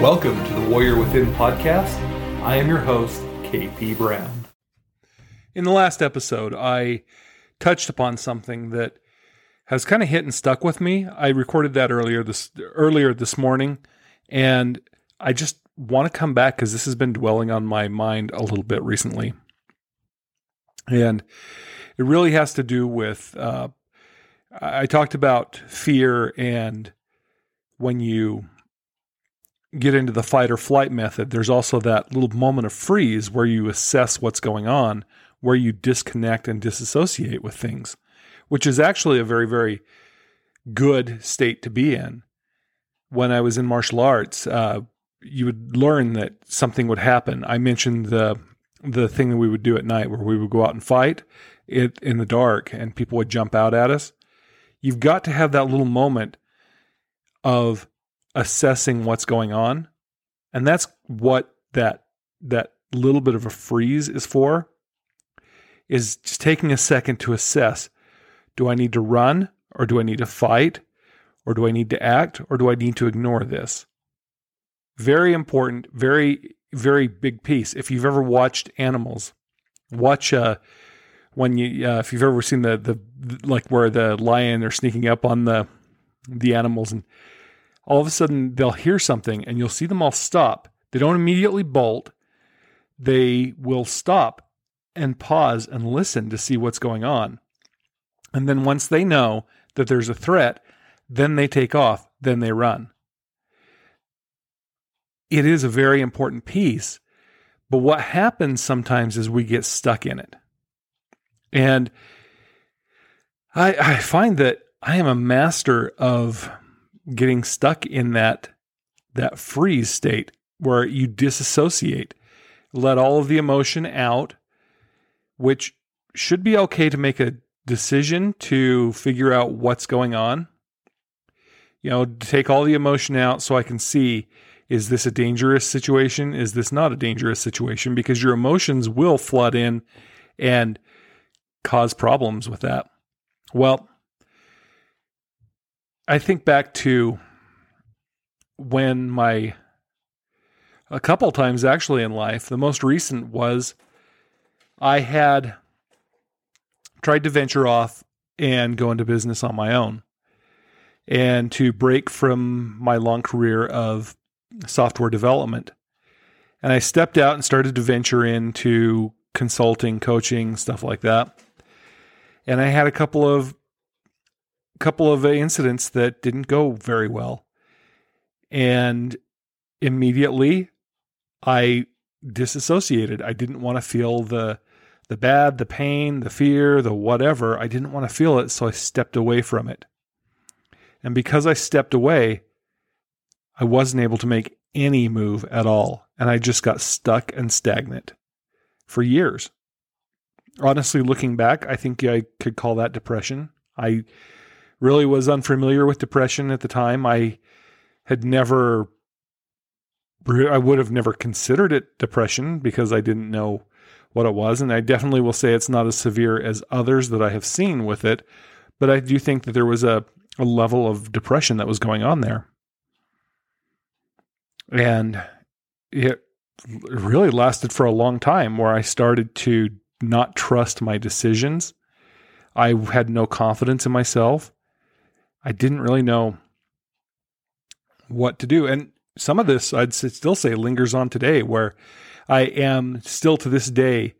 Welcome to the Warrior Within podcast. I am your host, KP Brown. In the last episode, I touched upon something that has kind of hit and stuck with me. I recorded that earlier this earlier this morning, and I just want to come back because this has been dwelling on my mind a little bit recently, and it really has to do with. Uh, I talked about fear and when you get into the fight or flight method, there's also that little moment of freeze where you assess what's going on, where you disconnect and disassociate with things, which is actually a very, very good state to be in. When I was in martial arts, uh, you would learn that something would happen. I mentioned the the thing that we would do at night where we would go out and fight it in the dark and people would jump out at us. You've got to have that little moment of assessing what's going on. And that's what that that little bit of a freeze is for is just taking a second to assess do I need to run or do I need to fight or do I need to act or do I need to ignore this? Very important, very very big piece. If you've ever watched animals, watch uh when you uh, if you've ever seen the, the like where the lion are sneaking up on the the animals and all of a sudden they'll hear something and you'll see them all stop. They don't immediately bolt. They will stop and pause and listen to see what's going on. And then once they know that there's a threat, then they take off, then they run. It is a very important piece. But what happens sometimes is we get stuck in it. And I, I find that I am a master of getting stuck in that that freeze state where you disassociate, let all of the emotion out, which should be okay to make a decision to figure out what's going on. You know, take all the emotion out so I can see is this a dangerous situation? Is this not a dangerous situation? Because your emotions will flood in and cause problems with that. Well, I think back to when my a couple times actually in life. The most recent was I had tried to venture off and go into business on my own and to break from my long career of software development. And I stepped out and started to venture into consulting, coaching, stuff like that. And I had a couple of couple of uh, incidents that didn't go very well. And immediately I disassociated. I didn't want to feel the the bad, the pain, the fear, the whatever. I didn't want to feel it, so I stepped away from it. And because I stepped away, I wasn't able to make any move at all, and I just got stuck and stagnant for years. Honestly, looking back, I think I could call that depression. I really was unfamiliar with depression at the time. I had never, I would have never considered it depression because I didn't know what it was. And I definitely will say it's not as severe as others that I have seen with it. But I do think that there was a, a level of depression that was going on there. And it really lasted for a long time where I started to not trust my decisions. I had no confidence in myself. I didn't really know what to do. And some of this I'd still say lingers on today, where I am still to this day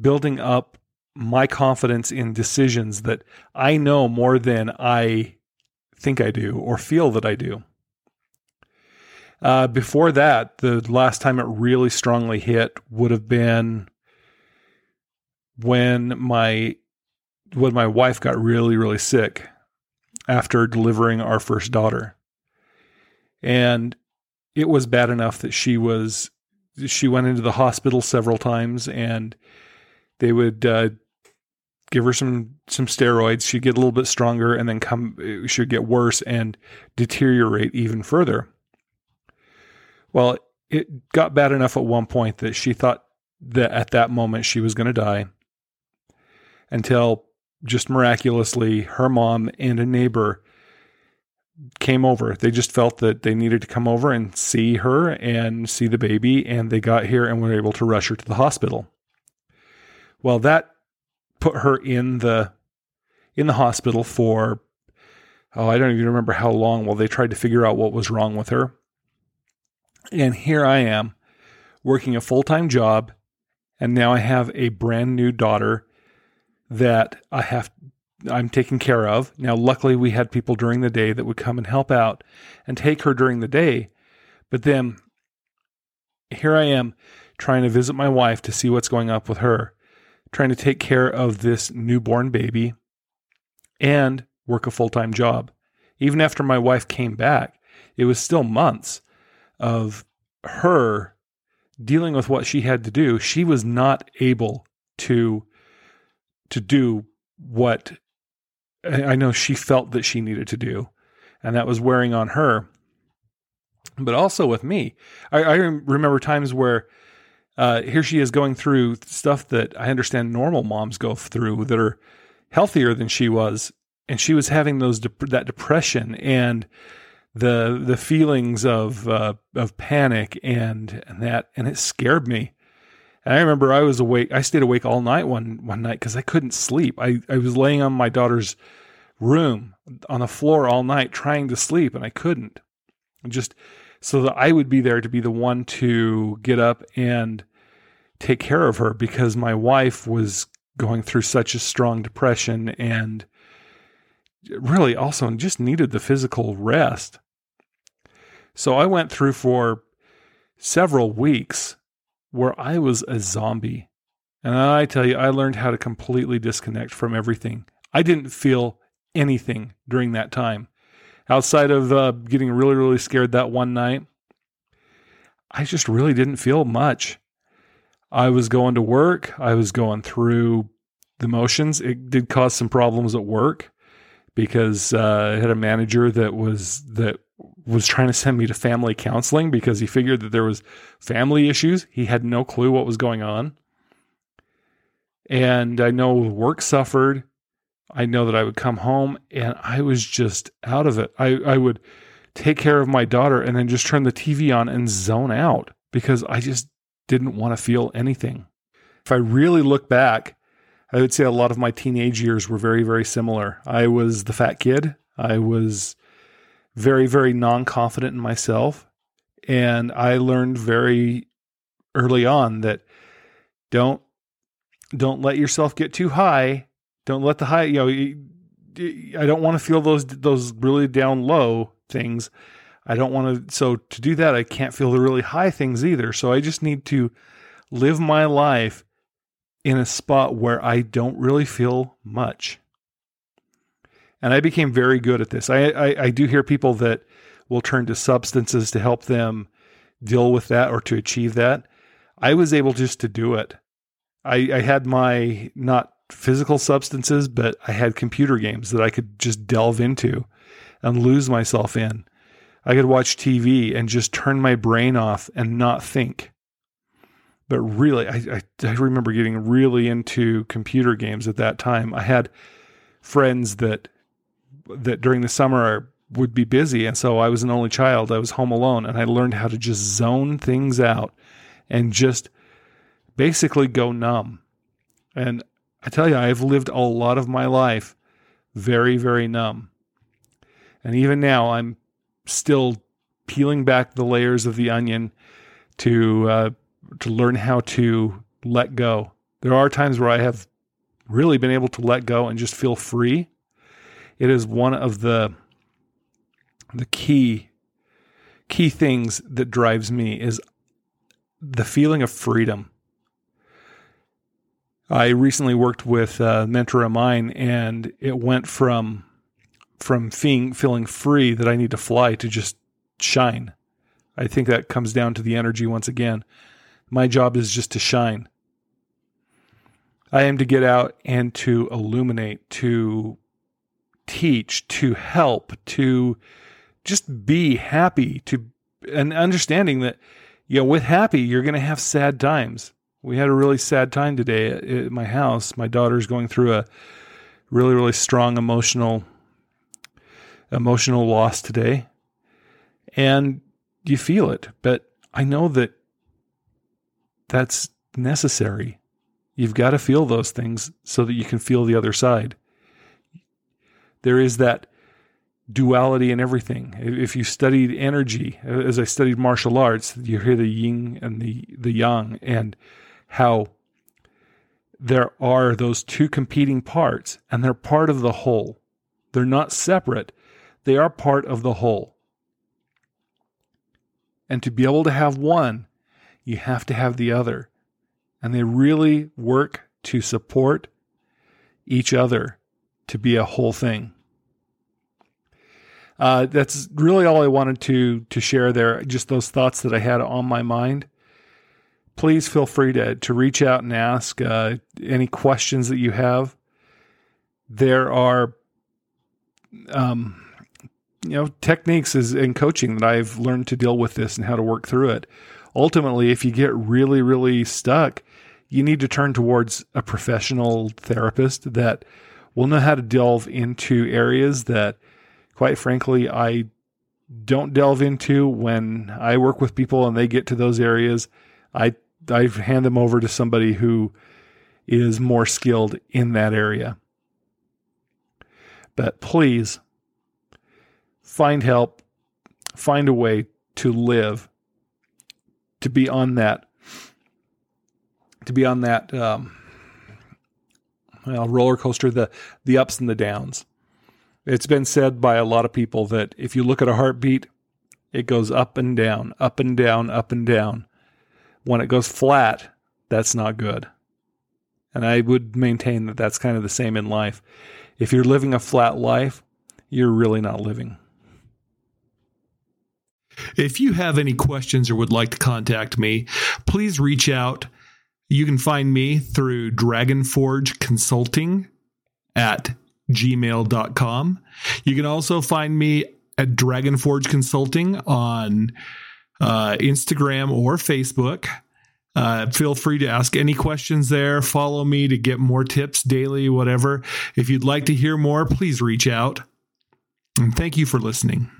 building up my confidence in decisions that I know more than I think I do or feel that I do. Uh, before that, the last time it really strongly hit would have been when my when my wife got really really sick after delivering our first daughter. And it was bad enough that she was she went into the hospital several times and they would uh, give her some some steroids she'd get a little bit stronger and then come she'd get worse and deteriorate even further well it got bad enough at one point that she thought that at that moment she was going to die until just miraculously, her mom and a neighbor came over. They just felt that they needed to come over and see her and see the baby, and they got here and were able to rush her to the hospital. Well, that put her in the in the hospital for oh, I don't even remember how long while they tried to figure out what was wrong with her. And here I am working a full-time job and now I have a brand new daughter that I have I'm taking care of. Now, luckily, we had people during the day that would come and help out and take her during the day. But then here I am trying to visit my wife to see what's going on with her, trying to take care of this newborn baby and work a full time job. Even after my wife came back, it was still months of her dealing with what she had to do. She was not able to to do what I know she felt that she needed to do, and that was wearing on her. But also with me, I, I remember times where uh, here she is going through stuff that I understand normal moms go through that are healthier than she was, and she was having those de- that depression and the the feelings of uh, of panic and and that, and it scared me. And I remember I was awake. I stayed awake all night one one night because I couldn't sleep. I, I was laying on my daughter's room on the floor all night trying to sleep, and I couldn't. Just so that I would be there to be the one to get up and take care of her because my wife was going through such a strong depression and really also just needed the physical rest. So I went through for several weeks where I was a zombie. And I tell you, I learned how to completely disconnect from everything. I didn't feel anything during that time. Outside of uh, getting really, really scared that one night, I just really didn't feel much. I was going to work, I was going through the motions. It did cause some problems at work because uh, I had a manager that was that was trying to send me to family counseling because he figured that there was family issues. He had no clue what was going on. And I know work suffered. I know that I would come home and I was just out of it. I, I would take care of my daughter and then just turn the TV on and zone out because I just didn't want to feel anything. If I really look back, I would say a lot of my teenage years were very, very similar. I was the fat kid. I was very, very non confident in myself. And I learned very early on that don't don't let yourself get too high. Don't let the high, you know, I don't want to feel those those really down low things. I don't want to so to do that I can't feel the really high things either. So I just need to live my life in a spot where I don't really feel much and I became very good at this. I, I, I do hear people that will turn to substances to help them deal with that or to achieve that. I was able just to do it. I, I had my not physical substances, but I had computer games that I could just delve into and lose myself in. I could watch TV and just turn my brain off and not think. But really, I, I, I remember getting really into computer games at that time. I had friends that that during the summer would be busy. And so I was an only child. I was home alone and I learned how to just zone things out and just basically go numb. And I tell you, I've lived a lot of my life very, very numb. And even now, I'm still peeling back the layers of the onion to uh, to learn how to let go. There are times where I have really been able to let go and just feel free it is one of the the key key things that drives me is the feeling of freedom. I recently worked with a mentor of mine, and it went from from feeling feeling free that I need to fly to just shine. I think that comes down to the energy once again. My job is just to shine. I am to get out and to illuminate, to teach, to help, to just be happy, to and understanding that you know with happy you're going to have sad times. We had a really sad time today at, at my house. My daughter's going through a really really strong emotional emotional loss today and you feel it. But I know that that's necessary. You've got to feel those things so that you can feel the other side. There is that duality in everything. If you studied energy, as I studied martial arts, you hear the yin and the, the yang and how there are those two competing parts and they're part of the whole. They're not separate, they are part of the whole. And to be able to have one, you have to have the other. And they really work to support each other to be a whole thing. Uh, that's really all I wanted to to share there. Just those thoughts that I had on my mind. Please feel free to to reach out and ask uh, any questions that you have. There are, um, you know, techniques is in coaching that I've learned to deal with this and how to work through it. Ultimately, if you get really really stuck, you need to turn towards a professional therapist that will know how to delve into areas that quite frankly, I don't delve into when I work with people and they get to those areas. I I hand them over to somebody who is more skilled in that area. But please find help, find a way to live, to be on that, to be on that um, well, roller coaster, the the ups and the downs. It's been said by a lot of people that if you look at a heartbeat, it goes up and down, up and down, up and down. When it goes flat, that's not good. And I would maintain that that's kind of the same in life. If you're living a flat life, you're really not living. If you have any questions or would like to contact me, please reach out. You can find me through Dragonforge Consulting at gmail.com. You can also find me at Dragonforge Consulting on uh, Instagram or Facebook. Uh, feel free to ask any questions there. Follow me to get more tips daily, whatever. If you'd like to hear more, please reach out. And thank you for listening.